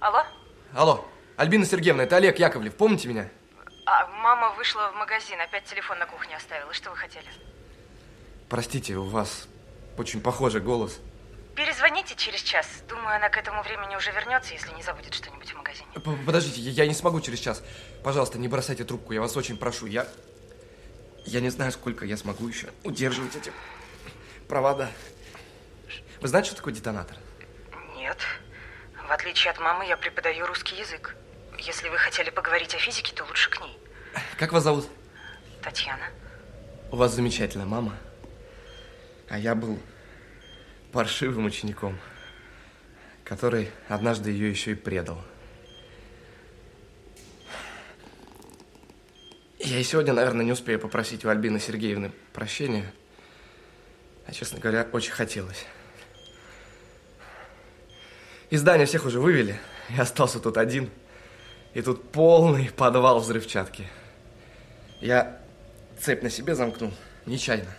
Алло? Алло, Альбина Сергеевна, это Олег Яковлев, помните меня? А, мама вышла в магазин, опять телефон на кухне оставила. Что вы хотели? Простите, у вас очень похожий голос. Перезвоните через час. Думаю, она к этому времени уже вернется, если не забудет что-нибудь в магазине. П- Подождите, я, я не смогу через час. Пожалуйста, не бросайте трубку, я вас очень прошу. Я, я не знаю, сколько я смогу еще удерживать эти провода. Вы знаете, что такое детонатор? Отличие от мамы, я преподаю русский язык. Если вы хотели поговорить о физике, то лучше к ней. Как вас зовут? Татьяна. У вас замечательная мама. А я был паршивым учеником, который однажды ее еще и предал. Я и сегодня, наверное, не успею попросить у Альбины Сергеевны прощения. А, честно говоря, очень хотелось. Из здания всех уже вывели. Я остался тут один. И тут полный подвал взрывчатки. Я цепь на себе замкнул. Нечаянно.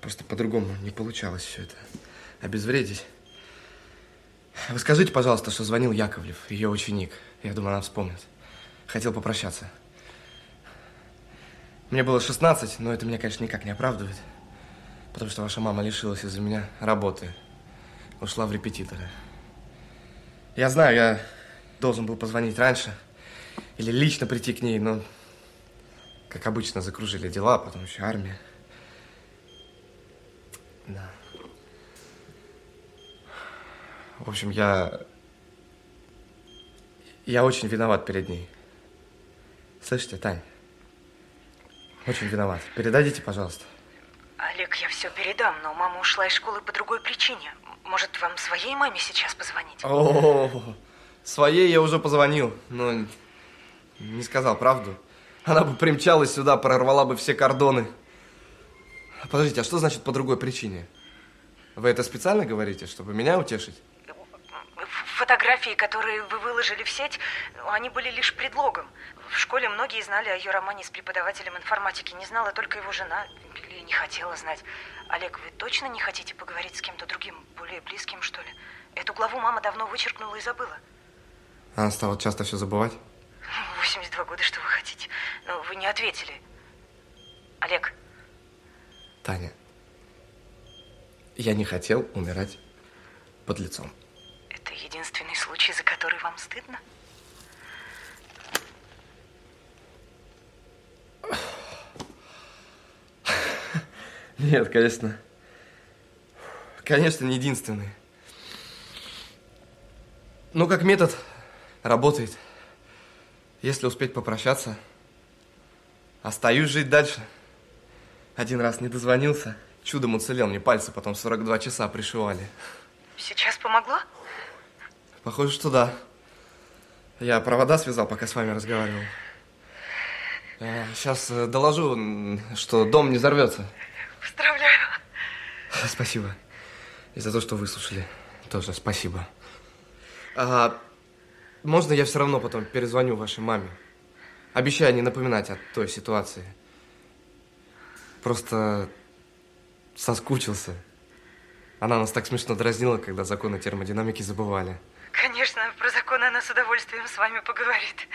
Просто по-другому не получалось все это. Обезвредить. Вы скажите, пожалуйста, что звонил Яковлев, ее ученик. Я думаю, она вспомнит. Хотел попрощаться. Мне было 16, но это меня, конечно, никак не оправдывает. Потому что ваша мама лишилась из-за меня работы. Ушла в репетиторы. Я знаю, я должен был позвонить раньше. Или лично прийти к ней, но, как обычно, закружили дела, потом еще армия. Да. В общем, я... Я очень виноват перед ней. Слышите, Тань? Очень виноват. Передадите, пожалуйста. Олег, я все передам, но мама ушла из школы по другой причине. Может, вам своей маме сейчас позвонить? О, своей я уже позвонил, но не сказал правду. Она бы примчалась сюда, прорвала бы все кордоны. Подождите, а что значит по другой причине? Вы это специально говорите, чтобы меня утешить? Фотографии, которые вы выложили в сеть, они были лишь предлогом. В школе многие знали о ее романе с преподавателем информатики. Не знала только его жена или не хотела знать. Олег, вы точно не хотите поговорить с кем-то другим, более близким, что ли? Эту главу мама давно вычеркнула и забыла. Она стала часто все забывать? 82 года, что вы хотите? Но вы не ответили. Олег, Таня, я не хотел умирать под лицом. это единственный случай, за который вам стыдно? Нет, конечно. Конечно, не единственный. Ну, как метод, работает. Если успеть попрощаться, остаюсь жить дальше. Один раз не дозвонился, чудом уцелел, мне пальцы потом 42 часа пришивали. Сейчас помогло? Похоже, что да. Я провода связал, пока с вами разговаривал. Сейчас доложу, м, что дом не взорвется. Поздравляю. Спасибо. И за то, что выслушали. Тоже спасибо. А, можно я все равно потом перезвоню вашей маме? Обещаю не напоминать о той ситуации. Просто соскучился. Она нас так смешно дразнила, когда законы термодинамики забывали. Конечно, про законы она с удовольствием с вами поговорит.